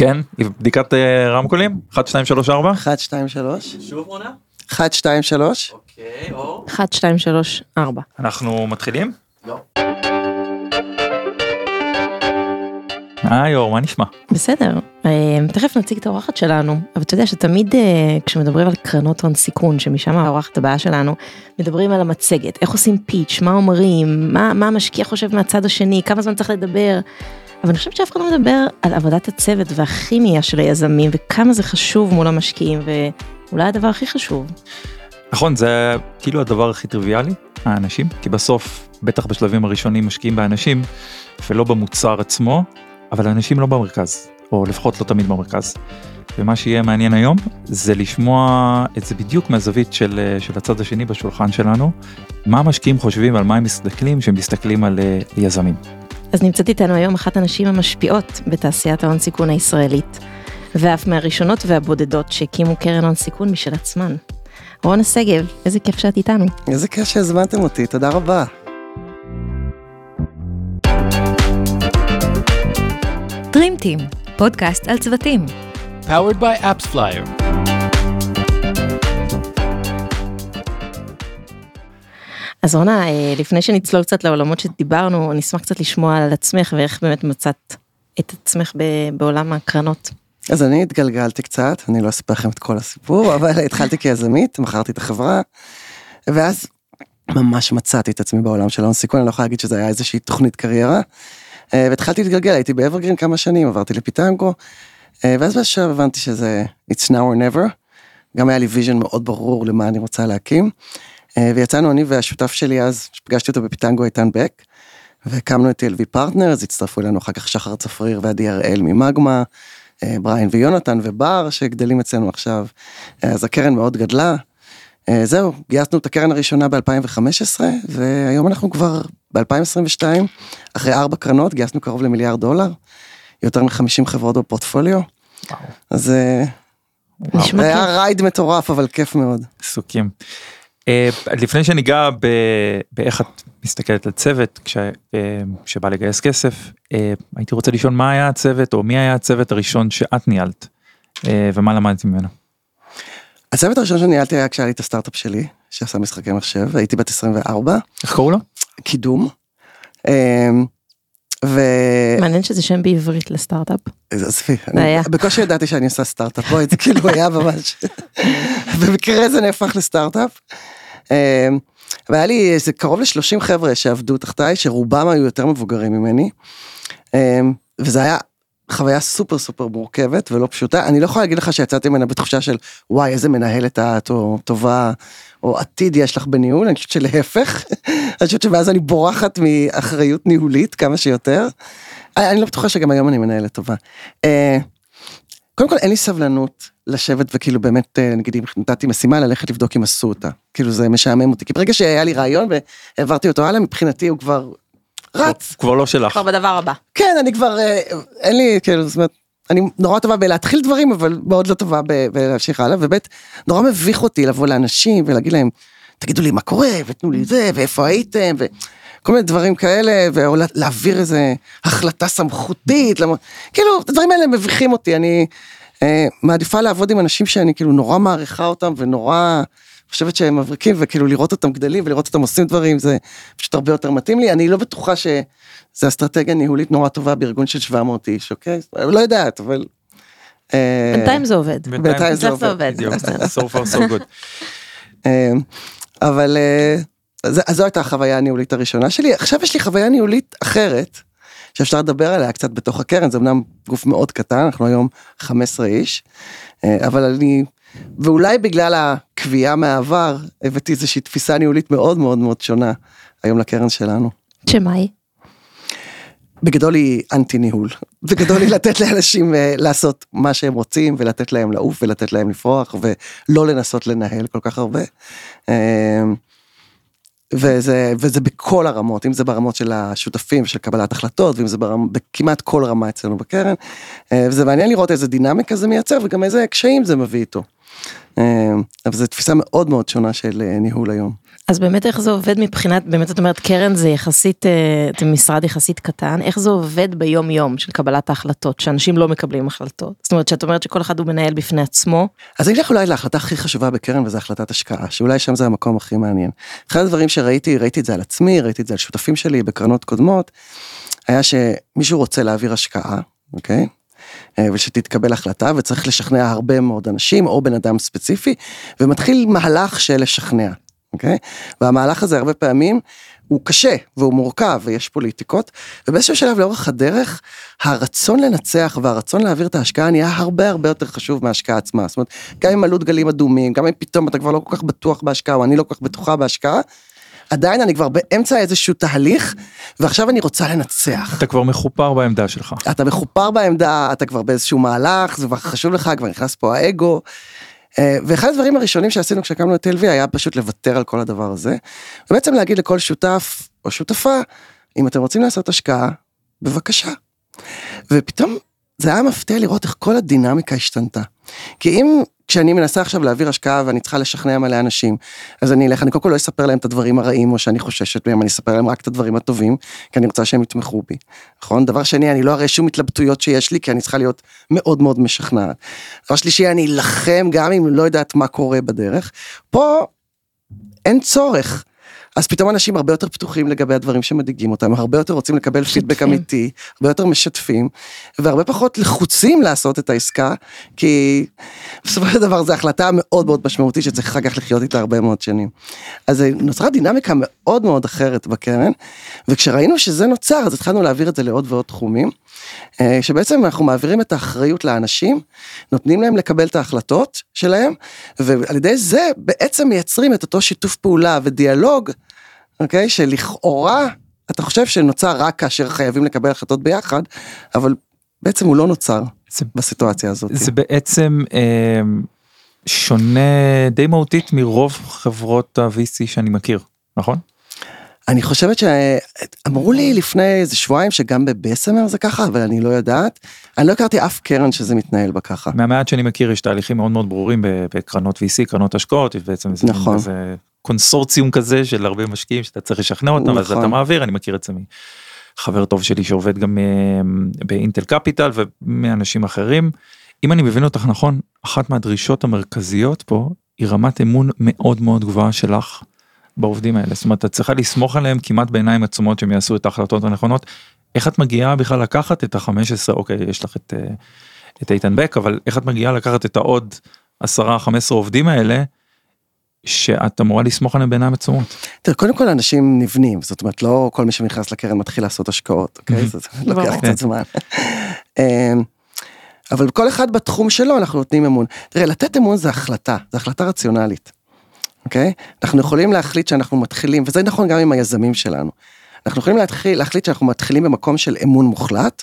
כן, בדיקת אה, רמקולים? 1, 2, 3, 4? 1, 2, 3. שוב עונה? 1, 2, 3. אוקיי, אור. 1, 2, 3, 4. אנחנו מתחילים? לא. היי אור, מה נשמע? בסדר, אה, תכף נציג את האורחת שלנו, אבל אתה יודע שתמיד אה, כשמדברים על קרנות הון סיכון, שמשם האורחת הבאה שלנו, מדברים על המצגת, איך עושים פיץ', מה אומרים, מה, מה המשקיע חושב מהצד השני, כמה זמן צריך לדבר. אבל אני חושבת שאף אחד לא מדבר על עבודת הצוות והכימיה של היזמים וכמה זה חשוב מול המשקיעים ואולי הדבר הכי חשוב. נכון, זה כאילו הדבר הכי טריוויאלי, האנשים, כי בסוף, בטח בשלבים הראשונים משקיעים באנשים, ולא במוצר עצמו, אבל האנשים לא במרכז, או לפחות לא תמיד במרכז. ומה שיהיה מעניין היום זה לשמוע את זה בדיוק מהזווית של, של הצד השני בשולחן שלנו, מה המשקיעים חושבים על מה הם מסתכלים כשהם מסתכלים על אה, יזמים. אז נמצאת איתנו היום אחת הנשים המשפיעות בתעשיית ההון סיכון הישראלית, ואף מהראשונות והבודדות שהקימו קרן הון סיכון משל עצמן. רונה שגב, איזה כיף שאת איתנו. איזה כיף שהזמנתם אותי, תודה רבה. Dream Team, פודקאסט על צוותים. powered by AppsFlyer. אז רונה, אה, לפני שנצלול קצת לעולמות שדיברנו, נשמח קצת לשמוע על עצמך ואיך באמת מצאת את עצמך בעולם הקרנות. אז אני התגלגלתי קצת, אני לא אספר לכם את כל הסיפור, אבל התחלתי כיזמית, מכרתי את החברה, ואז ממש מצאתי את עצמי בעולם של ההון סיכון, אני לא יכולה להגיד שזה היה איזושהי תוכנית קריירה. אה, והתחלתי להתגלגל, הייתי באברגרין כמה שנים, עברתי לפיטנגו, אה, ואז בשלב הבנתי שזה it's now or never. גם היה לי vision מאוד ברור למה אני רוצה להקים. אה, ויצאנו אני והשותף שלי אז, שפגשתי אותו ב Pitango איתן בק, והקמנו את TLV Partners, הצטרפו אלינו אחר כך שחר צפריר ועדי הראל מ Magma, אה, בריין ויונתן ובר שגדלים אצלנו עכשיו, אה, אז הקרן מאוד גדלה. זהו, גייסנו את הקרן הראשונה ב-2015, והיום אנחנו כבר ב-2022, אחרי ארבע קרנות, גייסנו קרוב למיליארד דולר, יותר מ-50 חברות בפורטפוליו. אז אה, נשמע היה. רייד מטורף, אבל כיף מאוד. עסוקים. אה, לפני שניגע ב- באיך את מסתכלת על צוות כש, אה, שבא לגייס כסף, אה, הייתי רוצה לשאול מה היה הצוות או מי היה הצוות הראשון שאת ניהלת ומה למדת ממנו. הצוות הראשון שניהלתי היה כשהיה לי את הסטארט-אפ שלי, שעשה משחקי מחשב, הייתי בת 24, איך קראו לו? קידום. ו... מעניין שזה שם בעברית לסטארט-אפ. עזבי, זה היה. אני בקושי ידעתי שאני עושה סטארט-אפ, בואי, זה כאילו היה ממש, במקרה זה נהפך לסטארט-אפ. אמ, והיה לי איזה קרוב ל-30 חבר'ה שעבדו תחתיי, שרובם היו יותר מבוגרים ממני. אמ, וזה היה חוויה סופר סופר מורכבת ולא פשוטה. אני לא יכולה להגיד לך שיצאתי ממנה בתחושה של וואי איזה מנהלת את או טובה או עתיד יש לך בניהול, אני חושבת שלהפך. אני חושבת שמאז אני בורחת מאחריות ניהולית כמה שיותר. אני לא בטוחה שגם היום אני מנהלת טובה. אה, קודם כל אין לי סבלנות לשבת וכאילו באמת אה, נגיד אם נתתי משימה ללכת לבדוק אם עשו אותה. כאילו זה משעמם אותי כי ברגע שהיה לי רעיון והעברתי אותו הלאה מבחינתי הוא כבר רץ. כבר לא שלך. כבר בדבר הבא. כן, אני כבר, אה, אין לי, כאילו, זאת אומרת, אני נורא טובה בלהתחיל דברים, אבל מאוד לא טובה בלהמשיך הלאה, וב' נורא מביך אותי לבוא לאנשים ולהגיד להם, תגידו לי מה קורה, ותנו לי זה, ואיפה הייתם, וכל מיני דברים כאלה, או לה- להעביר איזה החלטה סמכותית, למ... כאילו, הדברים האלה מביכים אותי, אני מעדיפה לעבוד עם אנשים שאני כאילו נורא מעריכה אותם, ונורא חושבת שהם מבריקים, וכאילו לראות אותם גדלים ולראות אותם עושים דברים, זה פשוט הרבה יותר מתאים לי, אני לא בטוחה ש... זה אסטרטגיה ניהולית נורא טובה בארגון של 700 איש, אוקיי? לא יודעת, אבל... אה, בינתיים זה עובד. בינתיים זה עובד. so far so good. אה, אבל אה, אז זו הייתה החוויה הניהולית הראשונה שלי. עכשיו יש לי חוויה ניהולית אחרת, שאפשר לדבר עליה קצת בתוך הקרן, זה אמנם גוף מאוד קטן, אנחנו היום 15 איש, אה, אבל אני, ואולי בגלל הקביעה מהעבר, הבאתי איזושהי תפיסה ניהולית מאוד מאוד מאוד שונה היום לקרן שלנו. שמה היא? בגדול היא אנטי ניהול. בגדול היא לתת לאנשים אה, לעשות מה שהם רוצים ולתת להם לעוף ולתת להם לפרוח ולא לנסות לנהל כל כך הרבה. וזה, וזה בכל הרמות, אם זה ברמות של השותפים של קבלת החלטות, ואם זה ברמ, בכמעט כל רמה אצלנו בקרן. אה, וזה מעניין לראות איזה דינמיקה זה מייצר וגם איזה קשיים זה מביא איתו. אה, אבל זו תפיסה מאוד מאוד שונה של אה, ניהול היום. אז באמת איך זה עובד מבחינת, באמת את אומרת קרן זה יחסית, אה, אתם משרד יחסית קטן, איך זה עובד ביום יום של קבלת ההחלטות, שאנשים לא מקבלים החלטות? זאת אומרת שאת אומרת שכל אחד הוא מנהל בפני עצמו, אז אני אלך אולי להחלטה הכי חשובה בקרן וזה החלטת השקעה, שאולי שם זה המקום הכי מעניין. אחד הדברים שראיתי, ראיתי את זה על עצמי, ראיתי את זה על שותפים שלי בקרנות קודמות, היה שמישהו רוצה להעביר השקעה, אוקיי? אה, ושתתקבל החלטה וצריך לשכנע הרבה מאוד אנשים או בן אדם ספציפי ומתחיל מהלך של לשכנע, אוקיי? והמהלך הזה הרבה פעמים הוא קשה והוא מורכב ויש פוליטיקות ובאיזשהו שלב לאורך הדרך הרצון לנצח והרצון להעביר את ההשקעה נהיה הרבה הרבה יותר חשוב מההשקעה עצמה. זאת אומרת, גם אם עלו דגלים אדומים, גם אם פתאום אתה כבר לא כל כך בטוח בהשקעה או אני לא כל כך בטוחה בהשקעה, עדיין אני כבר באמצע איזשהו תהליך ועכשיו אני רוצה לנצח. אתה כבר מחופר בעמדה שלך. אתה מחופר בעמדה, אתה כבר באיזשהו מהלך, זה כבר חשוב לך, כבר נכנס פה האגו. אה, ואחד הדברים הראשונים שעשינו כשהקמנו את TLV היה פשוט לוותר על כל הדבר הזה, ובעצם להגיד לכל שותף או שותפה, אם אתם רוצים לעשות השקעה, בבקשה. ופתאום זה היה מפתיע לראות איך כל הדינמיקה השתנתה. כי אם כשאני מנסה עכשיו להעביר השקעה ואני צריכה לשכנע מלא אנשים, אז אני אלך, אני קודם כל לא אספר להם את הדברים הרעים או שאני חוששת מהם, אני אספר להם רק את הדברים הטובים, כי אני רוצה שהם יתמכו בי, נכון? דבר שני, אני לא אראה שום התלבטויות שיש לי, כי אני צריכה להיות מאוד מאוד משכנעת. דבר שלישי, אני אלחם גם אם לא יודעת מה קורה בדרך. פה אין צורך. אז פתאום אנשים הרבה יותר פתוחים לגבי הדברים שמדאיגים אותם, הרבה יותר רוצים לקבל פידבק אמיתי, הרבה יותר משתפים, והרבה פחות לחוצים לעשות את העסקה, כי בסופו של דבר זו החלטה מאוד מאוד משמעותית שצריך אחר כך לחיות איתה הרבה מאוד שנים. אז נוצרה דינמיקה מאוד מאוד אחרת בקרן, וכשראינו שזה נוצר, אז התחלנו להעביר את זה לעוד ועוד תחומים, שבעצם אנחנו מעבירים את האחריות לאנשים, נותנים להם לקבל את ההחלטות שלהם, ועל ידי זה בעצם מייצרים את אותו שיתוף פעולה ודיאלוג, אוקיי, שלכאורה אתה חושב שנוצר רק כאשר חייבים לקבל החלטות ביחד, אבל בעצם הוא לא נוצר זה, בסיטואציה הזאת. זה בעצם אה, שונה די מהותית מרוב חברות ה-VC שאני מכיר, נכון? אני חושבת שאמרו לי לפני איזה שבועיים שגם בבסמר זה ככה, אבל אני לא יודעת. אני לא הכרתי אף קרן שזה מתנהל בה ככה. מהמעט שאני מכיר יש תהליכים מאוד מאוד ברורים בקרנות VC, קרנות השקעות, יש בעצם איזה נכון. כזה קונסורציום כזה של הרבה משקיעים שאתה צריך לשכנע אותם, אז נכון. אתה מעביר, אני מכיר את זה מחבר טוב שלי שעובד גם אה, באינטל קפיטל ומאנשים אחרים. אם אני מבין אותך נכון, אחת מהדרישות המרכזיות פה היא רמת אמון מאוד מאוד גבוהה שלך בעובדים האלה. זאת אומרת, את צריכה לסמוך עליהם כמעט בעיניים עצומות שהם יעשו את ההחלטות הנכונות. איך את מגיעה בכלל לקחת את ה-15, אוקיי, יש לך את, אה, את איתן בק, אבל איך את מגיעה לקחת את העוד 10-15 עובדים האלה, שאת אמורה לסמוך עליהם בעיניים עצומות. תראה, קודם כל אנשים נבנים, זאת אומרת, לא כל מי שנכנס לקרן מתחיל לעשות השקעות, אוקיי? זה לוקח. קצת זמן. אמ, אבל כל אחד בתחום שלו אנחנו נותנים אמון. תראה, לתת אמון זה החלטה, זה החלטה רציונלית, אוקיי? אנחנו יכולים להחליט שאנחנו מתחילים, וזה נכון גם עם היזמים שלנו. אנחנו יכולים להתחיל, להחליט שאנחנו מתחילים במקום של אמון מוחלט,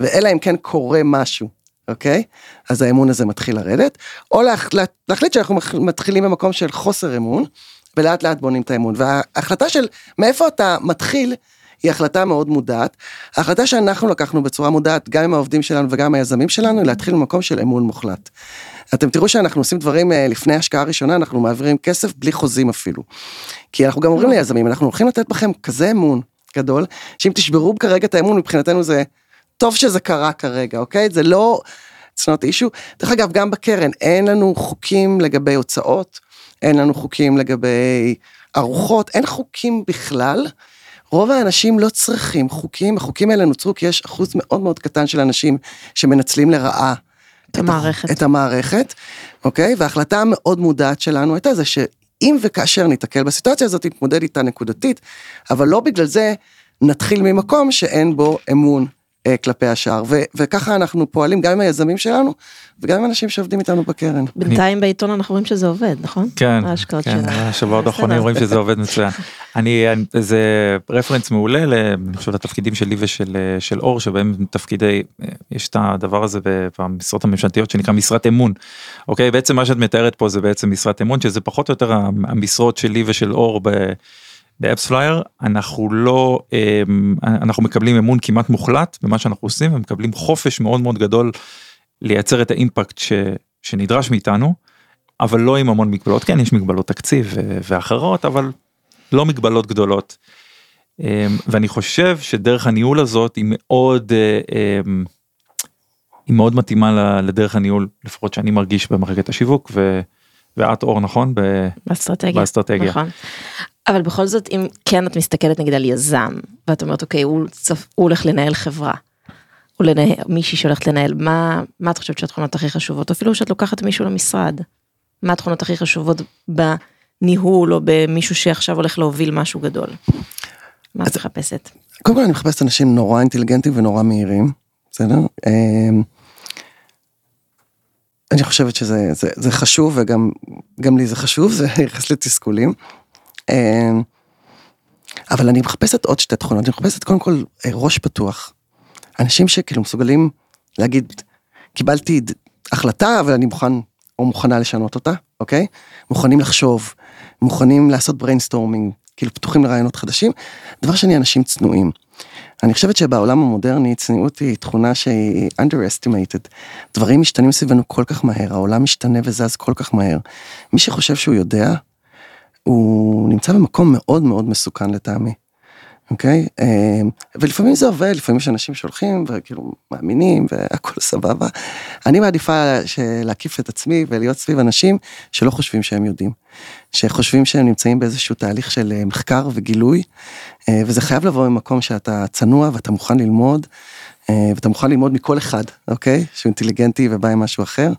ואלא אם כן קורה משהו, אוקיי? אז האמון הזה מתחיל לרדת, או להח, לה, להחליט שאנחנו מתחילים במקום של חוסר אמון, ולאט לאט בונים את האמון. וההחלטה של מאיפה אתה מתחיל, היא החלטה מאוד מודעת. ההחלטה שאנחנו לקחנו בצורה מודעת, גם עם העובדים שלנו וגם עם היזמים שלנו, היא להתחיל במקום של אמון מוחלט. אתם תראו שאנחנו עושים דברים אה, לפני השקעה ראשונה, אנחנו מעבירים כסף בלי חוזים אפילו. כי אנחנו גם אומרים ליזמים, אנחנו הולכים לתת בכם כזה אמון גדול, שאם תשברו כרגע את האמון, מבחינתנו זה טוב שזה קרה כרגע, אוקיי? זה לא... it's not issue. דרך אגב, גם בקרן אין לנו חוקים לגבי הוצאות, אין לנו חוקים לגבי ארוחות, אין חוקים בכלל. רוב האנשים לא צריכים חוקים, החוקים האלה נוצרו כי יש אחוז מאוד מאוד קטן של אנשים שמנצלים לרעה את המערכת. את המערכת, אוקיי? וההחלטה המאוד מודעת שלנו הייתה זה שאם וכאשר ניתקל בסיטואציה הזאת, נתמודד איתה נקודתית, אבל לא בגלל זה נתחיל ממקום שאין בו אמון כלפי השאר. ו- וככה אנחנו פועלים גם עם היזמים שלנו, וגם עם אנשים שעובדים איתנו בקרן. בינתיים בעיתון אנחנו רואים שזה עובד, נכון? כן, ההשקעות כן. השבועות. האחרונים רואים שזה עובד מצוין. אני, אני- זה רפרנס מעולה, ל- אני חושב לתפקידים שלי ושל אה, של אור, שבהם תפקידי, אה, יש את הדבר הזה במשרות הממשלתיות שנקרא משרת אמון. אוקיי, בעצם מה שאת מתארת פה זה בעצם משרת אמון, שזה פחות או יותר המשרות שלי ושל אור ב... ב-AppsFlyer אנחנו לא אמ, אנחנו מקבלים אמון כמעט מוחלט במה שאנחנו עושים ומקבלים חופש מאוד מאוד גדול לייצר את האימפקט ש, שנדרש מאיתנו אבל לא עם המון מגבלות, כן יש מגבלות תקציב ו- ואחרות, אבל לא מגבלות גדולות. אה, ואני חושב שדרך הניהול הזאת היא מאוד, אה, אה, היא מאוד מתאימה לדרך הניהול, לפחות שאני מרגיש במחלקת השיווק, ו- ואת אור נכון? ב- באסטרטגיה. באסטרטגיה. נכון. אבל בכל זאת אם כן את מסתכלת נגיד על יזם ואת אומרת אוקיי הוא, צפ- הוא הולך לנהל חברה. או לנהל מישהי שהולכת לנהל מה מה את חושבת שהתכונות הכי חשובות אפילו שאת לוקחת מישהו למשרד. מה התכונות הכי חשובות בניהול או במישהו שעכשיו הולך להוביל משהו גדול. מה את מחפשת? קודם כל אני מחפשת אנשים נורא אינטליגנטים ונורא מהירים, בסדר? אמ, אני חושבת שזה זה, זה חשוב וגם גם לי זה חשוב, זה יחס לתסכולים. אמ, אבל אני מחפשת עוד שתי תכונות, אני מחפשת קודם כל אה, ראש פתוח. אנשים שכאילו מסוגלים להגיד, קיבלתי החלטה אבל אני מוכן או מוכנה לשנות אותה, אוקיי? מוכנים לחשוב, מוכנים לעשות brainstorming, כאילו פתוחים לרעיונות חדשים. דבר שני, אנשים צנועים. אני חושבת שבעולם המודרני צניעות היא תכונה שהיא underestimated. דברים משתנים סביבנו כל כך מהר, העולם משתנה וזז כל כך מהר. מי שחושב שהוא יודע, הוא נמצא במקום מאוד מאוד מסוכן לטעמי. אוקיי? אה, ולפעמים זה עובד, לפעמים יש אנשים שהולכים וכאילו מאמינים והכל סבבה. אני מעדיפה להקיף את עצמי ולהיות סביב אנשים שלא חושבים שהם יודעים. שחושבים שהם נמצאים באיזשהו תהליך של אה, מחקר וגילוי, אה, וזה חייב לבוא ממקום שאתה צנוע ואתה מוכן ללמוד, ואתה מוכן ללמוד מכל אחד, אוקיי? שהוא אינטליגנטי ובא עם משהו אחר.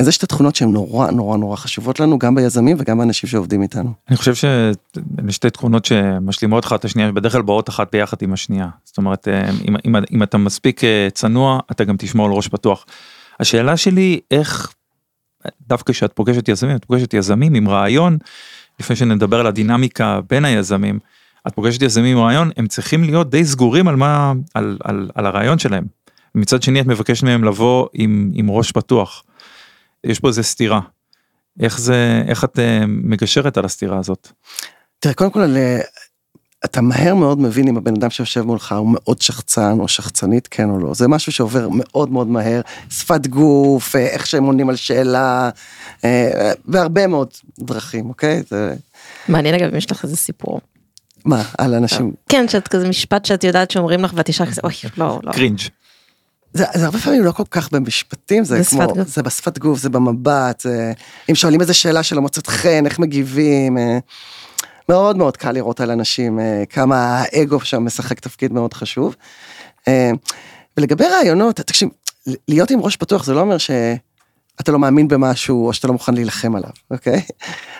אז יש שתי תכונות שהן נורא נורא נורא חשובות לנו, גם ביזמים וגם באנשים שעובדים איתנו. אני חושב שאלה שתי תכונות שמשלימות אחת את השנייה, בדרך כלל באות אחת ביחד עם השנייה. זאת אומרת, אה, אם, אם, אם אתה מספיק אה, צנוע, אתה גם תשמור על ראש פתוח. השאלה שלי, איך, דווקא כשאת פוגשת יזמים, את פוגשת יזמים עם רעיון, לפני שנדבר על הדינמיקה בין היזמים, את פוגשת יזמים עם רעיון, הם צריכים להיות די סגורים על מה, על, על, על הרעיון שלהם. מצד שני, את מבקשת מהם לבוא עם, עם ראש פתוח. יש פה איזה סתירה. איך זה, איך את אה, מגשרת על הסתירה הזאת? תראה, קודם כל, אה, אתה מהר מאוד מבין אם הבן אדם שיושב מולך הוא מאוד שחצן או שחצנית, כן או לא. זה משהו שעובר מאוד מאוד מהר, שפת גוף, אה, איך שהם עונים על שאלה, אה, בהרבה מאוד דרכים, אוקיי? זה, מעניין אגב אם יש לך איזה סיפור. מה, על אנשים, כן שאת כזה משפט שאת יודעת שאומרים לך ואת ישר כזה אוי לא לא. קרינג'. זה, זה הרבה פעמים לא כל כך במשפטים, זה, זה כמו, גוף. זה בשפת גוף, זה במבט, זה, אם שואלים איזה שאלה שלא מוצאת חן, איך מגיבים, אה, מאוד מאוד קל לראות על אנשים אה, כמה האגו שם משחק תפקיד מאוד חשוב. אה, ולגבי רעיונות, תקשיב, להיות עם ראש פתוח זה לא אומר שאתה לא מאמין במשהו או שאתה לא מוכן להילחם עליו, אוקיי?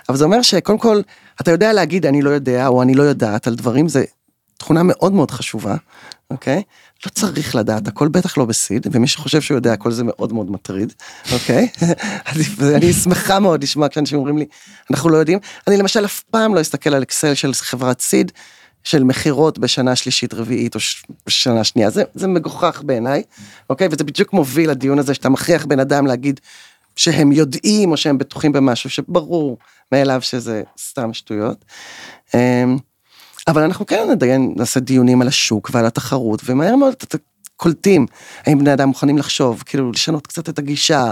אבל זה אומר שקודם כל, אתה יודע להגיד אני לא יודע או אני לא יודעת על דברים, זה תכונה מאוד מאוד חשובה, אוקיי? לא צריך לדעת, הכל בטח לא בסיד, ומי שחושב שהוא יודע, הכל זה מאוד מאוד מטריד, אוקיי? אני שמחה מאוד לשמוע כשאנשים אומרים לי, אנחנו לא יודעים. אני למשל אף פעם לא אסתכל על אקסל של חברת סיד, של מכירות בשנה שלישית, רביעית או ש- שנה שנייה, זה, זה מגוחך בעיניי, אוקיי? וזה בדיוק מוביל לדיון הזה שאתה מכריח בן אדם להגיד שהם יודעים או שהם בטוחים במשהו שברור מאליו שזה סתם שטויות. אמ, אבל אנחנו כן נדיין, נעשה דיונים על השוק ועל התחרות, ומהר מאוד אתה קולטים האם בני אדם מוכנים לחשוב, כאילו לשנות קצת את הגישה,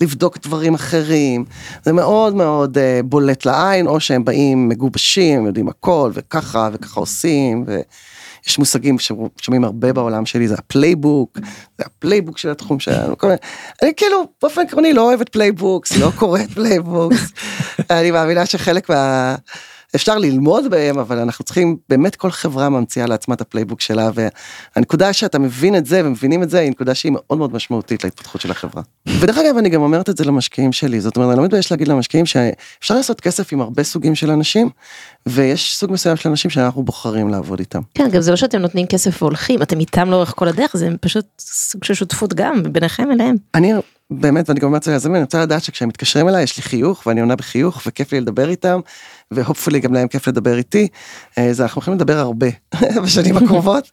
לבדוק דברים אחרים, זה מאוד מאוד אה, בולט לעין, או שהם באים מגובשים, יודעים הכל, וככה וככה עושים, ויש מושגים ששומעים הרבה בעולם שלי, זה ה-playbook, זה ה-playbook של התחום שלנו, כל מיני, אני כאילו באופן עקרוני לא אוהבת playbooks, לא קוראת playbooks, אני מאמינה שחלק מה... אפשר ללמוד בהם, אבל אנחנו צריכים, באמת כל חברה ממציאה לעצמה את ה-playbook שלה, והנקודה שאתה מבין את זה ומבינים את זה, היא נקודה שהיא מאוד מאוד משמעותית להתפתחות של החברה. ודרך אגב, אני גם אומרת את זה למשקיעים שלי, זאת אומרת, אני לא מתבייש להגיד למשקיעים שאפשר לעשות כסף עם הרבה סוגים של אנשים, ויש סוג מסוים של אנשים שאנחנו בוחרים לעבוד איתם. כן גם זה לא שאתם נותנים כסף והולכים אתם איתם לאורך כל הדרך זה פשוט סוג של שותפות גם ביניכם אליהם. אני באמת, ואני גם אומרת ליזמים, אני רוצה לדעת שכשהם מתקשרים אליי, יש לי חיוך, ואני עונה בחיוך, וכיף לי לדבר איתם, והופפולי גם להם כיף לדבר איתי, אה, אז אנחנו הולכים לדבר הרבה בשנים הקרובות,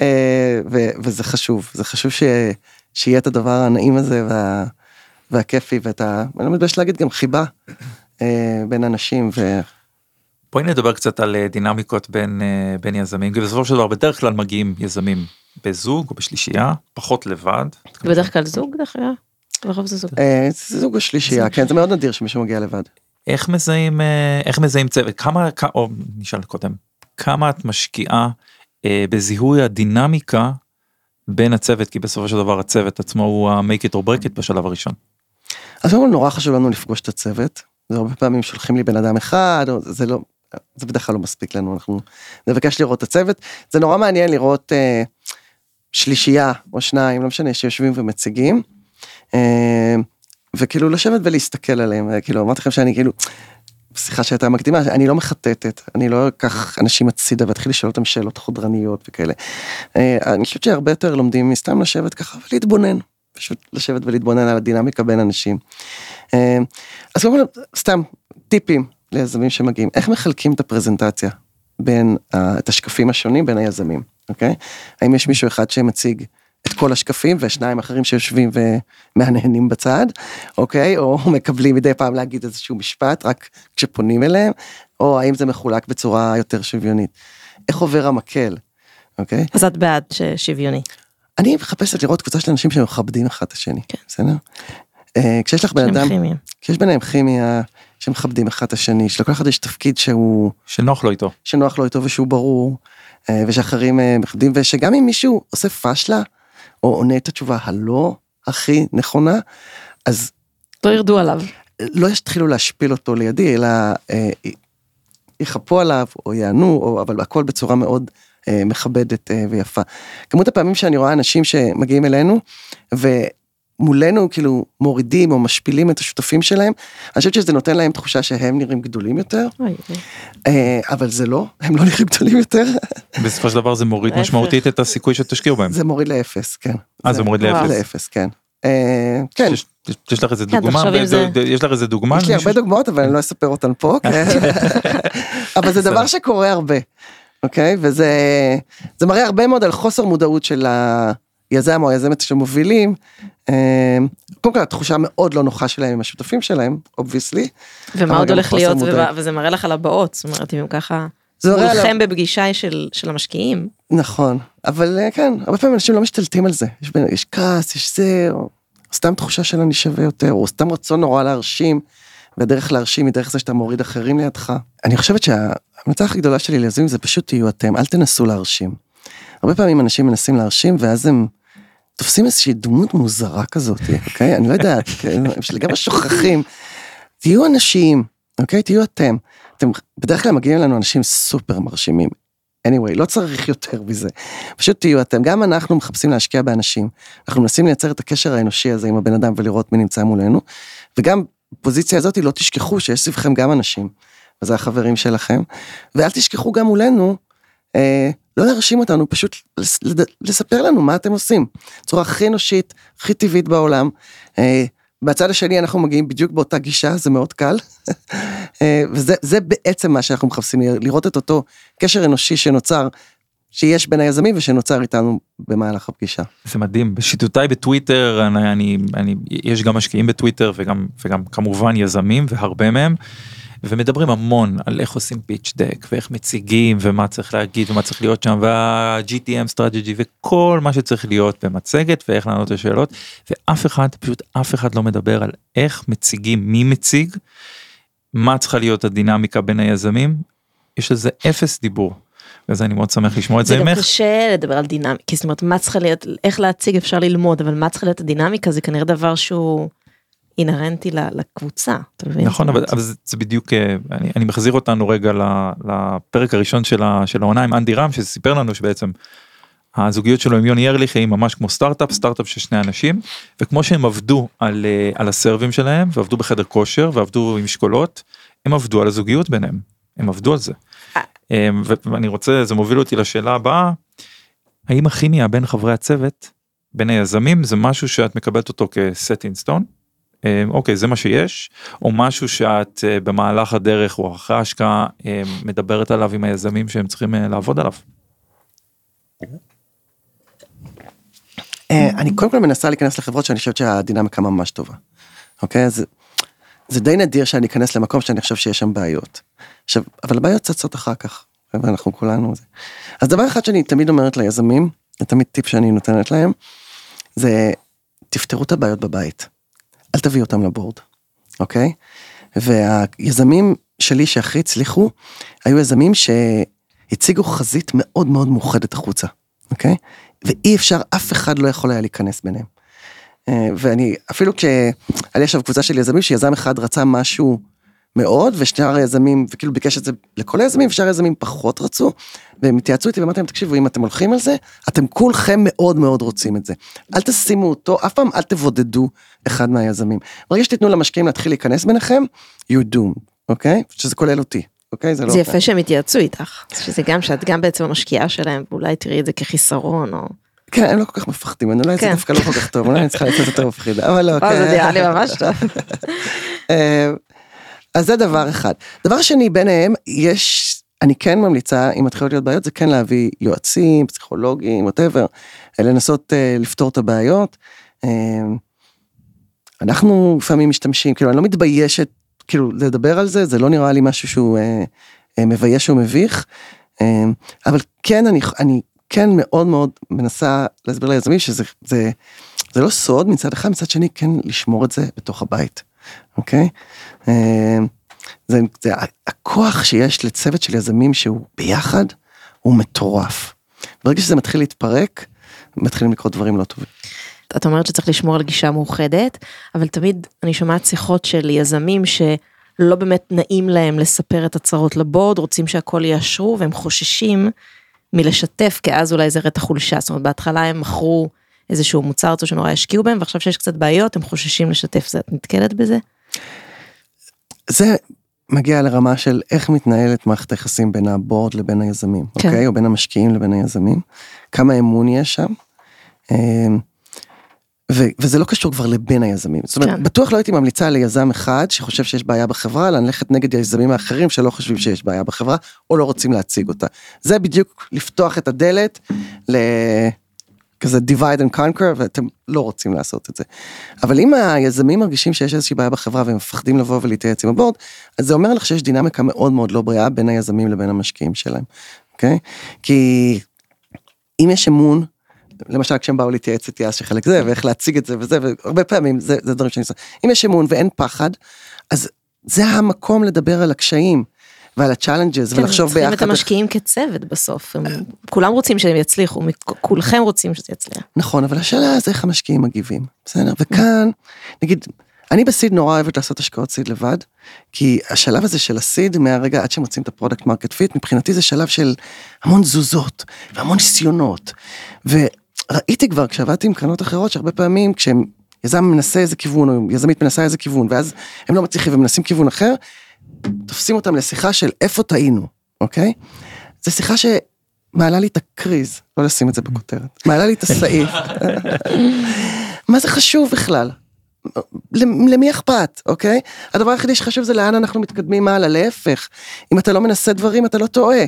אה, ו- וזה חשוב, זה חשוב ש- שיהיה את הדבר הנעים הזה, וה- והכיפי, ואת ה... אני לא מתבייש להגיד גם חיבה אה, בין אנשים, ו... בואי נדבר קצת על אה, דינמיקות בין, אה, בין יזמים, כי בסופו של דבר בדרך כלל מגיעים יזמים בזוג או בשלישייה, פחות לבד. בדרך כלל זוג דרך אגב. לרוב זה זוג. אה, זה זוג השלישייה, כן, זה מאוד נדיר שמישהו מגיע לבד. איך מזהים אה, איך מזהים צוות כמה או נשאל קודם כמה את משקיעה אה, בזיהוי הדינמיקה בין הצוות כי בסופו של דבר הצוות עצמו הוא ה-make it or break it בשלב הראשון. אז קודם כל נורא חשוב לנו לפגוש את הצוות. זה הרבה פעמים שולחים לי בן אדם אחד, או זה לא, זה בדרך כלל לא מספיק לנו, אנחנו נבקש לראות את הצוות. זה נורא מעניין לראות אה, שלישייה או שניים, לא משנה, שיושבים ומציגים. אה, וכאילו לשבת ולהסתכל עליהם, אה, כאילו אמרתי לכם שאני כאילו, שיחה שהייתה מקדימה, אני לא מחטטת, אני לא אקח אנשים הצידה ואתחיל לשאול אותם שאלות חודרניות וכאלה. אה, אני חושבת שהרבה יותר לומדים מסתם לשבת ככה ולהתבונן, פשוט לשבת ולהתבונן על הדינמיקה בין אנשים. אה, אז קודם כל, סתם טיפים ליזמים שמגיעים, איך מחלקים את הפרזנטציה בין, ה- את השקפים השונים בין היזמים, אוקיי? האם יש מישהו אחד שמציג כל השקפים ושניים אחרים שיושבים ומהנהנים בצד, אוקיי? או מקבלים מדי פעם להגיד איזשהו משפט רק כשפונים אליהם, או האם זה מחולק בצורה יותר שוויונית. איך עובר המקל, אוקיי? אז את בעד ששוויוני. אני מחפשת לראות קבוצה של אנשים שמכבדים אחד את השני, בסדר? אה, כשיש לך בן אדם, כימיים. כשיש ביניהם כימיה, שמכבדים אחד את השני, שלכל אחד יש תפקיד שהוא, שנוח לו איתו. שנוח לו איתו ושהוא ברור, אה, ושאחרים אה, מכבדים, ושגם אם מישהו עושה פשלה, או עונה את התשובה הלא הכי נכונה, אז לא ירדו עליו. לא יתחילו להשפיל אותו לידי, אלא אה, יחפו עליו או יענו, או, אבל הכל בצורה מאוד אה, מכבדת אה, ויפה. כמות הפעמים שאני רואה אנשים שמגיעים אלינו, ומולנו כאילו מורידים או משפילים את השותפים שלהם, אני חושבת שזה נותן להם תחושה שהם נראים גדולים יותר. אה, אבל זה לא, הם לא נראים גדולים יותר, בסופו של דבר זה מוריד. משמעותית את הסיכוי שתשקיעו בהם. זה מוריד לאפס, כן. אה, זה מוריד. לאפס. לאפס, כן. אה, כן, יש- לך איזה כן, דוגמה? יש לך איזה דוגמה? יש לי הרבה דוגמאות אבל אני לא אספר אותן פה, כן. אבל זה דבר שקורה הרבה, אוקיי? וזה זה מראה הרבה מאוד על חוסר מודעות של היזם או היזמת שמובילים. אה, קודם כל התחושה המאוד לא נוחה שלהם עם השותפים שלהם, obviously. ומה עוד הולך להיות. ומה- וזה מראה לך על הבאות, זאת אומרת, אם ככה, זה מראה על- מולכם בפגישה של של המשקיעים, נכון, אבל אה, כן, הרבה פעמים אנשים לא משתלטים על זה. יש, בין- יש כעס, יש זה, או סתם תחושה של אני שווה יותר, או סתם רצון נורא להרשים, והדרך להרשים היא דרך זה שאתה מוריד אחרים לידך. אני חושבת שההמלצה הכי גדולה שלי ליזמים זה פשוט תהיו אתם, אל תנסו להרשים. הרבה פעמים אנשים מנסים להרשים, ואז הם תופסים איזושהי דמות מוזרה כזאת, אוקיי? אני לא יודעת? הם לגמרי שוכחים. תהיו אנשים, אוקיי? תהיו אתם. אתם בדרך כלל מגיעים אלינו אנשים סופר מרשימים. anyway, לא צריך יותר מזה. פשוט תהיו אתם. גם אנחנו מחפשים להשקיע באנשים. אנחנו מנסים לייצר את הקשר האנושי הזה עם הבן אדם ולראות מי נמצא מולנו. וגם בפוזיציה הזאת לא תשכחו שיש סביבכם גם אנשים. וזה החברים שלכם. ואל תשכחו גם מולנו, לא להרשים אותנו, פשוט לספר לנו מה אתם עושים. בצורה הכי אנושית, הכי טבעית בעולם. אה, בצד השני אנחנו מגיעים בדיוק באותה גישה, זה מאוד קל. אה, וזה זה בעצם מה שאנחנו מחפשים, לראות את אותו קשר אנושי שנוצר, שיש בין היזמים ושנוצר איתנו במהלך הפגישה. זה מדהים בשיטותיי בטוויטר אני, אני, אני יש גם משקיעים בטוויטר וגם וגם כמובן יזמים והרבה מהם. ומדברים המון על איך עושים pitch deck ואיך מציגים ומה צריך להגיד ומה צריך להיות שם וה-GTM strategy וכל מה שצריך להיות במצגת ואיך לענות לשאלות ואף אחד פשוט אף אחד לא מדבר על איך מציגים מי מציג מה צריכה להיות הדינמיקה בין היזמים יש לזה אפס דיבור. אז אני מאוד שמח לשמוע את זה זה גם ממך. קשה לדבר על דינמיקה, זאת אומרת, מה צריכה להיות, איך להציג אפשר ללמוד, אבל מה צריכה להיות הדינמיקה זה כנראה דבר שהוא אינהרנטי לקבוצה? נכון אבל, אבל זה, זה בדיוק אה, אני, אני מחזיר אותנו רגע לפרק הראשון של, ה, של העונה עם אנדי רם שסיפר לנו שבעצם הזוגיות שלו עם יוני ארליך היא ממש כמו סטארט-אפ סטארט-אפ של שני אנשים וכמו שהם עבדו על, אה, על הסרבים שלהם ועבדו בחדר כושר ועבדו עם אשכולות הם עבדו על הזוגיות ביניהם הם עבדו על זה. אה, ואני רוצה זה מוביל אותי לשאלה הבאה האם הכימיה בין חברי הצוות בין היזמים זה משהו שאת מקבלת אותו כסט אינסטון אה, אוקיי זה מה שיש או משהו שאת אה, במהלך הדרך או אחרי ההשקעה אה, מדברת עליו עם היזמים שהם צריכים אה, לעבוד עליו. אה, אני קודם כל מנסה להיכנס לחברות שאני חושבת שהדינמיקה ממש טובה. אוקיי? אז זה די נדיר שאני אכנס למקום שאני חושב שיש שם בעיות. עכשיו, אבל הבעיות צצות אחר כך, ואנחנו כולנו זה. אז דבר אחד שאני תמיד אומרת ליזמים, זה תמיד טיפ שאני נותנת להם, זה תפתרו את הבעיות בבית. אל תביא אותם לבורד, אוקיי? והיזמים שלי שהכי הצליחו, היו יזמים שהציגו חזית מאוד מאוד מאוחדת החוצה, אוקיי? ואי אפשר, אף אחד לא יכול היה להיכנס ביניהם. אה, ואני, אפילו כשהיה לי עכשיו קבוצה של יזמים, שיזם אחד רצה משהו מאוד, ושאר היזמים, וכאילו ביקש את זה לכל היזמים, ושאר היזמים פחות רצו, והם התייעצו איתי ואמרתי להם, תקשיבו, אם אתם הולכים על זה, אתם כולכם מאוד מאוד רוצים את זה. אל תשימו אותו, אף פעם אל תבודדו אחד מהיזמים. ברגע שתיתנו למשקיעים להתחיל להיכנס ביניכם, you doomed, אוקיי? שזה כולל אותי. אוקיי? זה לא... זה יפה שהם התייעצו איתך, שזה גם שאת גם בעצם המשקיעה שלהם, ואולי תראי את זה כחיסרון, או... כן, הם לא כל כך מפחדים, אני אולי זה כן. דווקא לא כל כך טוב, אולי אני צריכה לצאת יותר מפחידה, אבל לא, כן. זה נראה לי ממש טוב. אז זה דבר אחד. דבר שני, ביניהם, יש, אני כן ממליצה, אם מתחילות להיות בעיות, זה כן להביא יועצים, פסיכולוגים, ווטאבר, לנסות אה, לפתור את הבעיות. אה, אנחנו לפעמים משתמשים, כאילו, אני לא מתביישת, כאילו, לדבר על זה, זה לא נראה לי משהו שהוא אה, אה, מבייש או מביך, אה, אבל כן, אני, אני כן מאוד מאוד מנסה להסביר ליזמים שזה זה, זה לא סוד מצד אחד, מצד שני, כן לשמור את זה בתוך הבית, אוקיי? אה, זה, זה הכוח שיש לצוות של יזמים שהוא ביחד, הוא מטורף. ברגע שזה מתחיל להתפרק, מתחילים לקרות דברים לא טובים. את אומרת שצריך לשמור על גישה מאוחדת, אבל תמיד אני שומעת שיחות של יזמים שלא באמת נעים להם לספר את הצרות לבורד, רוצים שהכל יאשרו והם חוששים מלשתף, כי אז אולי זה ראה את החולשה, זאת אומרת בהתחלה הם מכרו איזשהו מוצר שנורא השקיעו בהם, ועכשיו שיש קצת בעיות הם חוששים לשתף, זה את נתקלת בזה? זה מגיע לרמה של איך מתנהלת מערכת היחסים בין הבורד לבין היזמים, כן. אוקיי? או בין המשקיעים לבין היזמים. כמה אמון יש שם. אה, ו- וזה לא קשור כבר לבין היזמים. זאת אומרת, כן. בטוח לא הייתי ממליצה ליזם אחד שחושב שיש בעיה בחברה, ללכת נגד היזמים האחרים שלא חושבים שיש בעיה בחברה, או לא רוצים להציג אותה. זה בדיוק לפתוח את הדלת לכזה divide and conquer, ואתם לא רוצים לעשות את זה. אבל אם היזמים מרגישים שיש איזושהי בעיה בחברה והם מפחדים לבוא ולהתייעץ עם הבורד, אז זה אומר לך שיש דינמיקה מאוד מאוד לא בריאה בין היזמים לבין המשקיעים שלהם, אוקיי? כי אם יש אמון, למשל כשהם באו להתייעץ איתי אז שחלק זה, ואיך להציג את זה וזה, והרבה פעמים זה, זה דברים שאני עושה. אם יש אמון ואין פחד, אז זה המקום לדבר על הקשיים ועל ה-challenges ולחשוב צריכים ביחד. את המשקיעים כצוות בסוף, הם, כולם רוצים שהם יצליחו, כולכם רוצים שזה יצליח. נכון, אבל השאלה זה איך המשקיעים מגיבים, בסדר? וכאן, נגיד, אני ב-seed נורא אוהבת לעשות השקעות seed לבד, כי השלב הזה של ה-seed, מהרגע עד שמוצאים את ה-product market fit, מבחינתי זה שלב של המון תזוזות והמון ניסיונות. וראיתי כבר כשעבדתי עם קרנות אחרות, שהרבה פעמים כשהם, יזם מנסה איזה כיוון, או יזמית מנסה איזה כיוון, ואז הם לא מצליחים ומנסים כיוון אחר, תופסים אותם לשיחה של איפה טעינו, אוקיי? זו שיחה ש... מעלה לי את הקריז, לא לשים את זה בכותרת, מעלה לי את הסעיף. מה זה חשוב בכלל? למ- למי אכפת, אוקיי? הדבר היחידי שחשוב זה לאן אנחנו מתקדמים הלאה, להפך. אם אתה לא מנסה דברים, אתה לא טועה.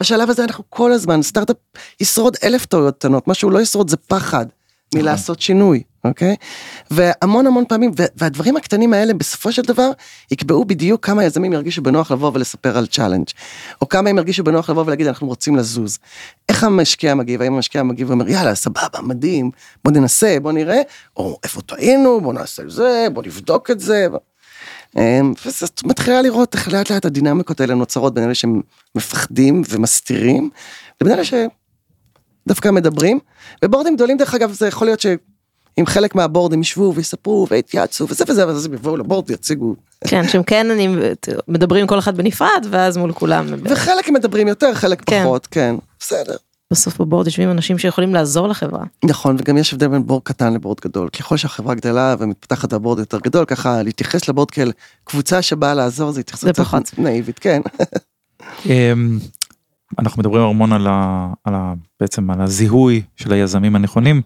בשלב הזה אנחנו כל הזמן, סטארט-אפ ישרוד אלף טעויות קטנות, מה שהוא לא ישרוד זה פחד מלעשות שינוי, אוקיי? והמון המון פעמים, והדברים הקטנים האלה בסופו של דבר יקבעו בדיוק כמה יזמים ירגישו בנוח לבוא ולספר על challenge, או כמה הם ירגישו בנוח לבוא ולהגיד אנחנו רוצים לזוז. איך המשקיע מגיב, האם המשקיע מגיב ואומר יאללה סבבה מדהים, בוא ננסה, בוא נראה, או איפה טעינו, בוא נעשה זה, בוא נבדוק את זה. אמ, וזה מתחילה לראות איך לאט לאט הדינמיקות האלה נוצרות בין אלה שמפחדים ומסתירים, לבין אלה שדווקא מדברים. ובורדים גדולים דרך אגב זה יכול להיות שאם חלק מהבורדים ישבו ויספרו ויתייעצו וזה וזה ואז הם יבואו לבורד ויציגו. כן, שהם כן אני, מדברים כל אחד בנפרד, ואז מול כולם. וחלק מדברים יותר, חלק כן. פחות, כן, בסדר. בסוף בבורד יושבים אנשים שיכולים לעזור לחברה. נכון, וגם יש הבדל בין בורד קטן לבורד גדול. ככל שהחברה גדלה ומתפתחת והבורד יותר גדול, ככה להתייחס לבורד כאל קבוצה שבאה לעזור, זה התייחסות זה פחות. נאיבית, כן. אמ, אנחנו מדברים המון על, ה, על ה, בעצם על הזיהוי של היזמים הנכונים.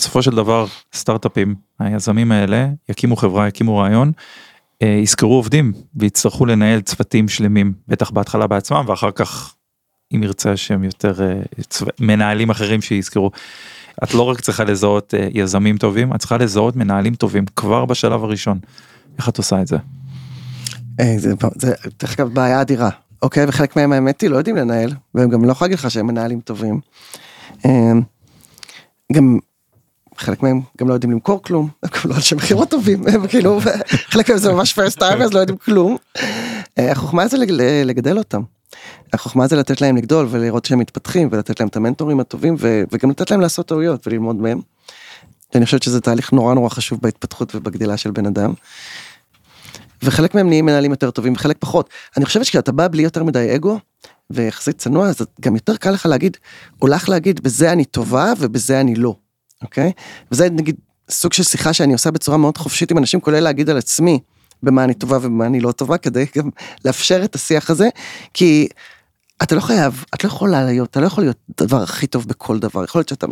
בסופו של דבר סטארט-אפים, היזמים האלה יקימו חברה, יקימו רעיון, אה, ישכרו עובדים ויצטרכו לנהל צוותים שלמים, בטח בהתחלה בעצמם ואחר כך אם ירצה שהם יותר אה, צו... מנהלים אחרים שיזכרו. את לא רק צריכה לזהות אה, יזמים טובים, את צריכה לזהות מנהלים טובים כבר בשלב הראשון. איך את עושה את זה? זה, דרך אגב בעיה אדירה, אוקיי? וחלק מהם האמת היא לא יודעים לנהל, והם גם לא יכולים להגיד לך שהם מנהלים טובים. גם חלק מהם גם לא יודעים למכור כלום, הם גם לא אנשי מכירות טובים, הם כאילו, חלק מהם זה ממש first time אז לא יודעים כלום. אה, החוכמה זה לג- לגדל אותם. החוכמה זה לתת להם לגדול ולראות שהם מתפתחים ולתת להם את המנטורים הטובים וגם לתת להם לעשות טעויות וללמוד מהם. אני חושבת שזה תהליך נורא נורא חשוב בהתפתחות ובגדילה של בן אדם. וחלק מהם נהיים מנהלים יותר טובים וחלק פחות. אני חושבת שכשאתה בא בלי יותר מדי אגו ויחסית צנוע אז גם יותר קל לך להגיד, או לך להגיד בזה אני טובה ובזה אני לא, אוקיי? וזה נגיד סוג של שיחה שאני עושה בצורה מאוד חופשית עם אנשים כולל להגיד על עצמי במה אני טובה ובמה אני לא טובה כדי גם לאפשר את השיח הזה כי אתה לא חייב, את לא יכולה להיות, אתה לא יכול להיות הדבר הכי טוב בכל דבר, יכול להיות שאתה,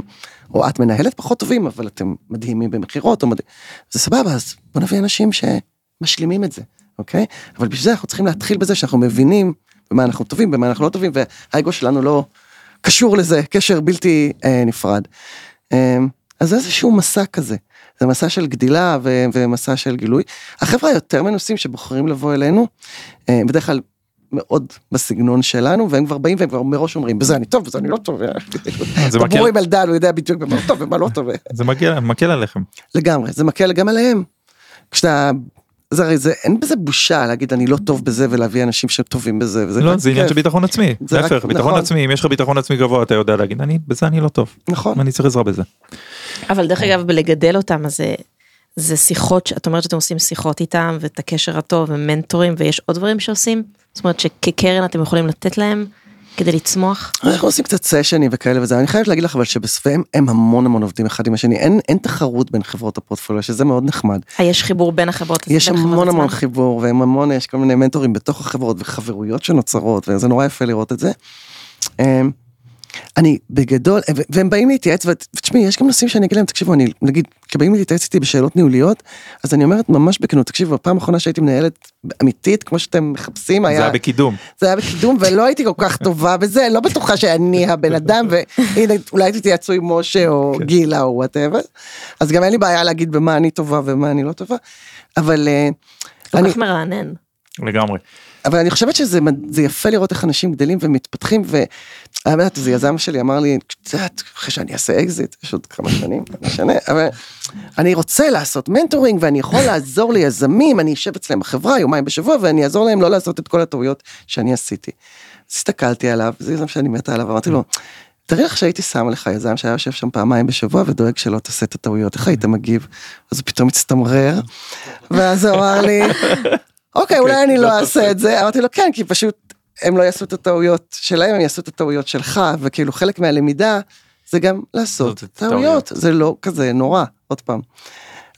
או את מנהלת פחות טובים, אבל אתם מדהימים במכירות, מדהים, זה סבבה, אז בוא נביא אנשים שמשלימים את זה, אוקיי? אבל בשביל זה אנחנו צריכים להתחיל בזה שאנחנו מבינים במה אנחנו טובים, במה אנחנו לא טובים, והאגו שלנו לא קשור לזה, קשר בלתי אה, נפרד. אה, אז איזשהו מסע כזה, זה מסע של גדילה ו- ומסע של גילוי. החבר'ה היותר מנוסים שבוחרים לבוא אלינו, אה, בדרך כלל מאוד בסגנון שלנו, והם כבר באים והם כבר מראש אומרים, בזה אני טוב, בזה אני לא טוב. זה מקל, דברו עם אלדד, הוא יודע בדיוק במה הוא טוב ומה לא טוב. זה מקל, מקל עליכם. לגמרי, זה מקל גם עליהם. כשאתה, זה הרי זה, אין בזה בושה להגיד אני לא טוב בזה ולהביא אנשים שטובים בזה. וזה לא, זה עניין. של ביטחון עצמי. זה רק- להפך, ביטחון נכון. עצמי, אם יש לך ביטחון עצמי גבוה אתה יודע להגיד, אני, בזה אני לא טוב. נכון. אני צריך עזרה בזה. אבל דרך אגב, בלגדל אותם, אז זה, זה שיחות, שאת אומרת שאתם עושים שיחות איתם, ואת הקשר הטוב, ומנטורים, ויש עוד דברים שעושים? זאת אומרת שכקרן אתם יכולים לתת להם כדי לצמוח? אנחנו עושים קצת סשנים וכאלה וזה, אני חייבת להגיד לך אבל שבספהם הם המון המון עובדים אחד עם השני, אין, אין תחרות בין חברות הפורטפוליו, שזה מאוד נחמד. אה, יש חיבור בין החברות? יש בין המון המון עצמן? חיבור והם המון, יש כל מיני מנטורים בתוך החברות וחברויות שנוצרות וזה נורא יפה לראות את זה. אני בגדול, והם באים להתייעץ, ותשמעי, יש גם נושאים שאני אגיד להם, תקשיבו, אני, נגיד, כשבאים להתייעץ איתי בשאלות ניהוליות, אז אני אומרת ממש בכנות, תקשיבו, הפעם האחרונה שהייתי מנהלת אמיתית, כמו שאתם מחפשים, זה היה, היה בקידום. זה היה בקידום, ולא הייתי כל כך טובה בזה, לא בטוחה שאני הבן אדם, והנה, אולי תתייעצו עם משה או כן. גילה או וואטאבר, אז גם אין לי בעיה להגיד במה אני טובה ומה אני לא טובה, אבל... אה, כל אני, כך מרענן. לגמרי. אבל אני חושבת שזה זה יפה לראות איך אנשים גדלים ומתפתחים והאמת איזה יזם שלי אמר לי קצת אחרי שאני אעשה אקזיט יש עוד כמה שנים לא משנה אבל אני רוצה לעשות mentoring ואני יכול לעזור ליזמים אני אשב אצלם בחברה יומיים בשבוע ואני אעזור להם לא לעשות את כל הטעויות שאני עשיתי. אז הסתכלתי עליו זה יזם שאני מתה עליו אמרתי לו. תארי לך שהייתי שם לך יזם שהיה יושב שם פעמיים בשבוע ודואג שלא תעשה את הטעויות איך היית מגיב אז הוא פתאום הצטמרר ואז הוא אמר לי אוקיי, אולי אני לא אעשה את זה. אמרתי לו, כן, כי פשוט הם לא יעשו את הטעויות שלהם, הם יעשו את הטעויות שלך, וכאילו חלק מהלמידה זה גם לעשות טעויות, זה לא כזה נורא, עוד פעם.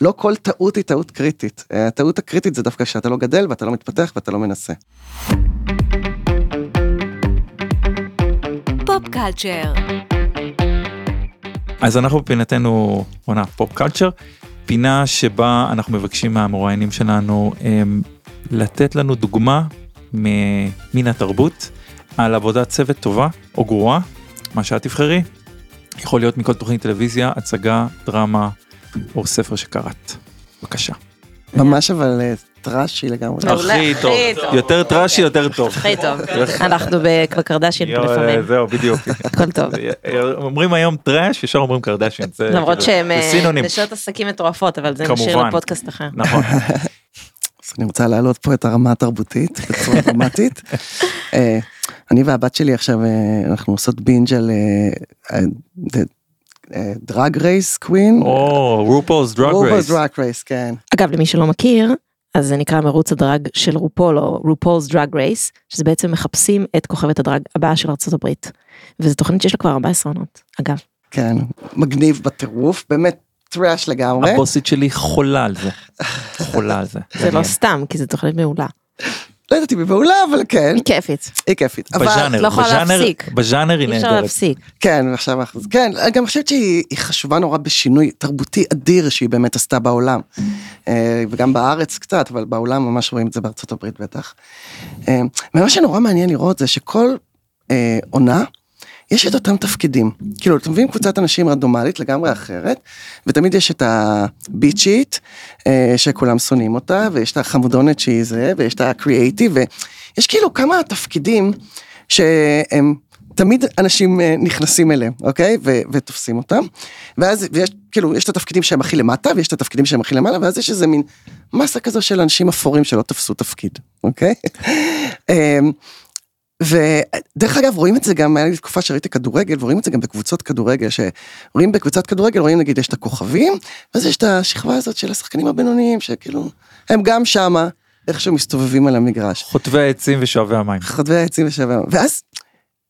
לא כל טעות היא טעות קריטית. אה, הטעות הקריטית זה דווקא שאתה לא גדל ואתה לא מתפתח ואתה לא מנסה. פופ קלצ'ר, אז אנחנו בפינתנו עונה pop culture, פינה שבה אנחנו מבקשים מהמרואיינים שלנו הם, לתת לנו דוגמה מ- מן התרבות על עבודת צוות טובה או גרועה, מה שאת תבחרי. יכול להיות מכל תוכנית טלוויזיה, הצגה, דרמה או ספר שקראת. בבקשה. ממש אבל אה, trashy לגמרי. מעולה, הכי טוב. יותר trashy יותר טוב. הכי טוב. אנחנו בקרדשיאן יואו, לפעמים. זהו בדיוק. הכל טוב. אומרים היום trash ישר אומרים קרדשיאן. למרות כאילו- שהם אה. נשות עסקים מטורפות, אבל זה נשאיר. לפודקאסט אחר. נכון. אז אני רוצה להעלות פה את הרמה התרבותית בצורה דרמטית. אה, אני והבת שלי עכשיו, אה, אנחנו עושות binge על Drag Race Queen. או RuPaul's Drag Race. Drag Race, כן. אגב, למי שלא מכיר, אז זה נקרא מרוץ הדרג של רופול, או RuPaul's Drag Race, שזה בעצם מחפשים את כוכבת הדרג הבאה של ארצות הברית. וזו תוכנית שיש לה כבר 14 עונות, אגב. כן, מגניב בטירוף, באמת טראש לגמרי. הבוסית שלי חולה על זה. חולה על זה. זה לא סתם, כי זו תוכנית מעולה. לא יודעת אם היא מעולה, אבל כן, היא כיפית, היא כיפית. בז'אנר, לא בז'אנר. בז'אנר היא אי אפשר נהדרת. להפסיק. כן, עכשיו אנחנו, כן, גם חושבת שהיא היא חשובה נורא בשינוי תרבותי אדיר שהיא באמת עשתה בעולם. אה, וגם בארץ קצת, אבל בעולם ממש רואים את זה בארצות הברית בטח. אה, ומה שנורא מעניין לראות זה שכל אה, עונה, יש את אותם תפקידים. כאילו, אתם מביאים קבוצת אנשים רנדומלית לגמרי אחרת, ותמיד יש את הביצ'ית, אה, שכולם שונאים אותה, ויש את החמודונת שהיא זה, ויש את הקריאייטיב, ויש כאילו כמה תפקידים שהם תמיד אנשים אה, נכנסים אליהם, אוקיי? ו- ותופסים אותם. ואז ויש, כאילו, יש את התפקידים שהם הכי למטה, ויש את התפקידים שהם הכי למעלה, ואז יש איזה מין מסה כזו של אנשים אפורים שלא תפסו תפקיד, אוקיי? ודרך אגב רואים את זה גם, היה לי תקופה שראיתי כדורגל, ורואים את זה גם בקבוצות כדורגל, שרואים בקבוצת כדורגל, רואים נגיד יש את הכוכבים, ואז יש את השכבה הזאת של השחקנים הבינוניים, שכאילו, הם גם שמה, איכשהו מסתובבים על המגרש. חוטבי העצים ושואבי המים. חוטבי העצים ושווה, ואז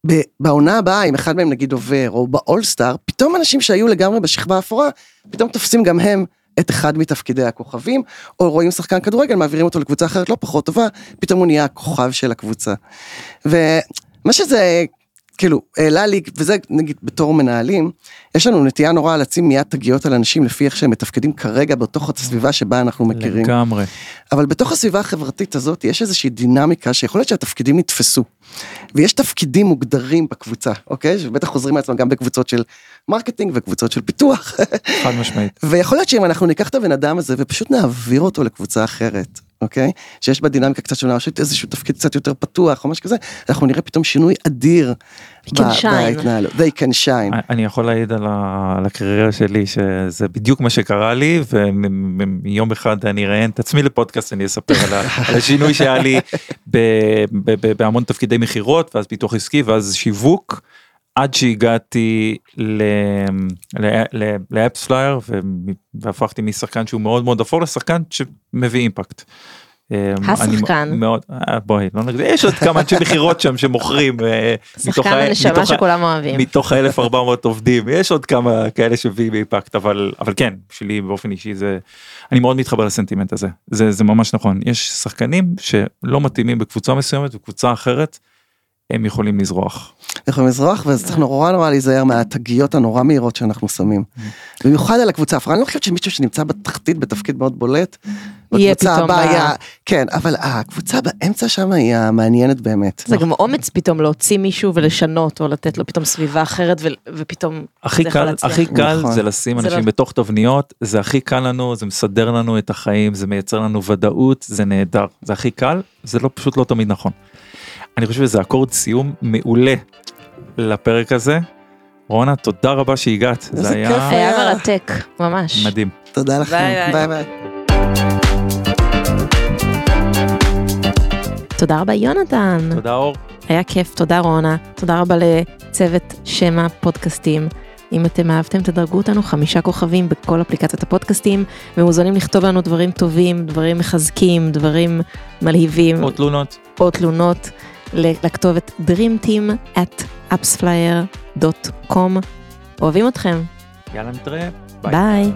ב- בעונה הבאה, אם אחד מהם נגיד עובר, או באולסטאר, פתאום אנשים שהיו לגמרי בשכבה האפורה, פתאום תופסים גם הם את אחד מתפקידי הכוכבים, או רואים שחקן כדורגל, מעבירים אותו לקבוצה אחרת לא פחות טובה, פתאום הוא נהיה הכוכב של הקבוצה. ומה שזה, כאילו, העלה לי, וזה נגיד בתור מנהלים, יש לנו נטייה נורא לשים מיד תגיות על אנשים לפי איך שהם מתפקדים כרגע בתוך הסביבה שבה אנחנו מכירים. לגמרי. אבל בתוך הסביבה החברתית הזאת יש איזושהי דינמיקה שיכול להיות שהתפקידים נתפסו. ויש תפקידים מוגדרים בקבוצה, אוקיי? שבטח חוזרים מעצמם גם בקבוצות של marketing וקבוצות של פיתוח. חד משמעית. ויכול להיות שאם אנחנו ניקח את הבן אדם הזה ופשוט נעביר אותו לקבוצה אחרת, אוקיי? שיש בה דינמיקה קצת שונה, או איזשהו תפקיד קצת יותר פתוח או משהו כזה, אנחנו נראה פתאום שינוי אדיר. They can ב- shine. בהתנהלות. They can shine. אני יכול להעיד על, הקריירה שלי שזה בדיוק מה שקרה לי ומיום אחד אני אראיין את עצמי לפודקאסט אני אספר על, השינוי שהיה לי ב... ב... ב... בהמון תפקידי מכירות ואז פיתוח עסקי ואז שיווק עד שהגעתי ל... ל... ל... ל AppsFlyer ו... והפכתי משחקן שהוא מאוד מאוד אפור לשחקן שמביא impact. השחקן. אני מאוד אה, בואי לא נגיד יש עוד כמה אנשי מכירות שם שמוכרים אה, שחקן הנשמה שכולם אוהבים. מתוך ה-1400 עובדים יש עוד כמה כאלה שמביאים impact אבל אבל כן שלי באופן אישי זה אני מאוד מתחבר לסנטימנט הזה זה זה ממש נכון יש שחקנים שלא מתאימים בקבוצה מסוימת וקבוצה אחרת הם יכולים לזרוח. יכולים לזרוח, ואז צריך נורא נורא להיזהר מהתגיות הנורא מהירות שאנחנו שמים. במיוחד על הקבוצה האפורה, אני לא חושבת שמישהו שנמצא בתחתית בתפקיד מאוד בולט, יהיה פתאום הבאה ב- היה- כן, אבל הקבוצה באמצע שם היא המעניינת באמת. זה גם אומץ פתאום להוציא מישהו ולשנות או לתת לו פתאום סביבה אחרת ופתאום הכי קל. הכי קל נכון. זה לשים זה אנשים לא- בתוך תבניות זה הכי קל לנו זה מסדר לנו את החיים זה מייצר לנו ודאות זה נהדר זה הכי קל זה לא פשוט לא תמיד נכון. אני חושב שזה אקורד סיום מעולה לפרק הזה. רונה תודה רבה שהגעת זה היה היה. מרתק ממש. מדהים. תודה לכם, ביי, ביי. תודה רבה יונתן. תודה אור. היה כיף, תודה רונה, תודה רבה לצוות שמע פודקאסטים. אם אתם אהבתם תדרגו אותנו חמישה כוכבים בכל אפליקציות הפודקאסטים ומוזמנים לכתוב לנו דברים טובים, דברים מחזקים, דברים מלהיבים עוד תלונות. או תלונות לכתובת dreamteam at appsflyer.com. אוהבים אתכם, יאללה נתראה. ביי.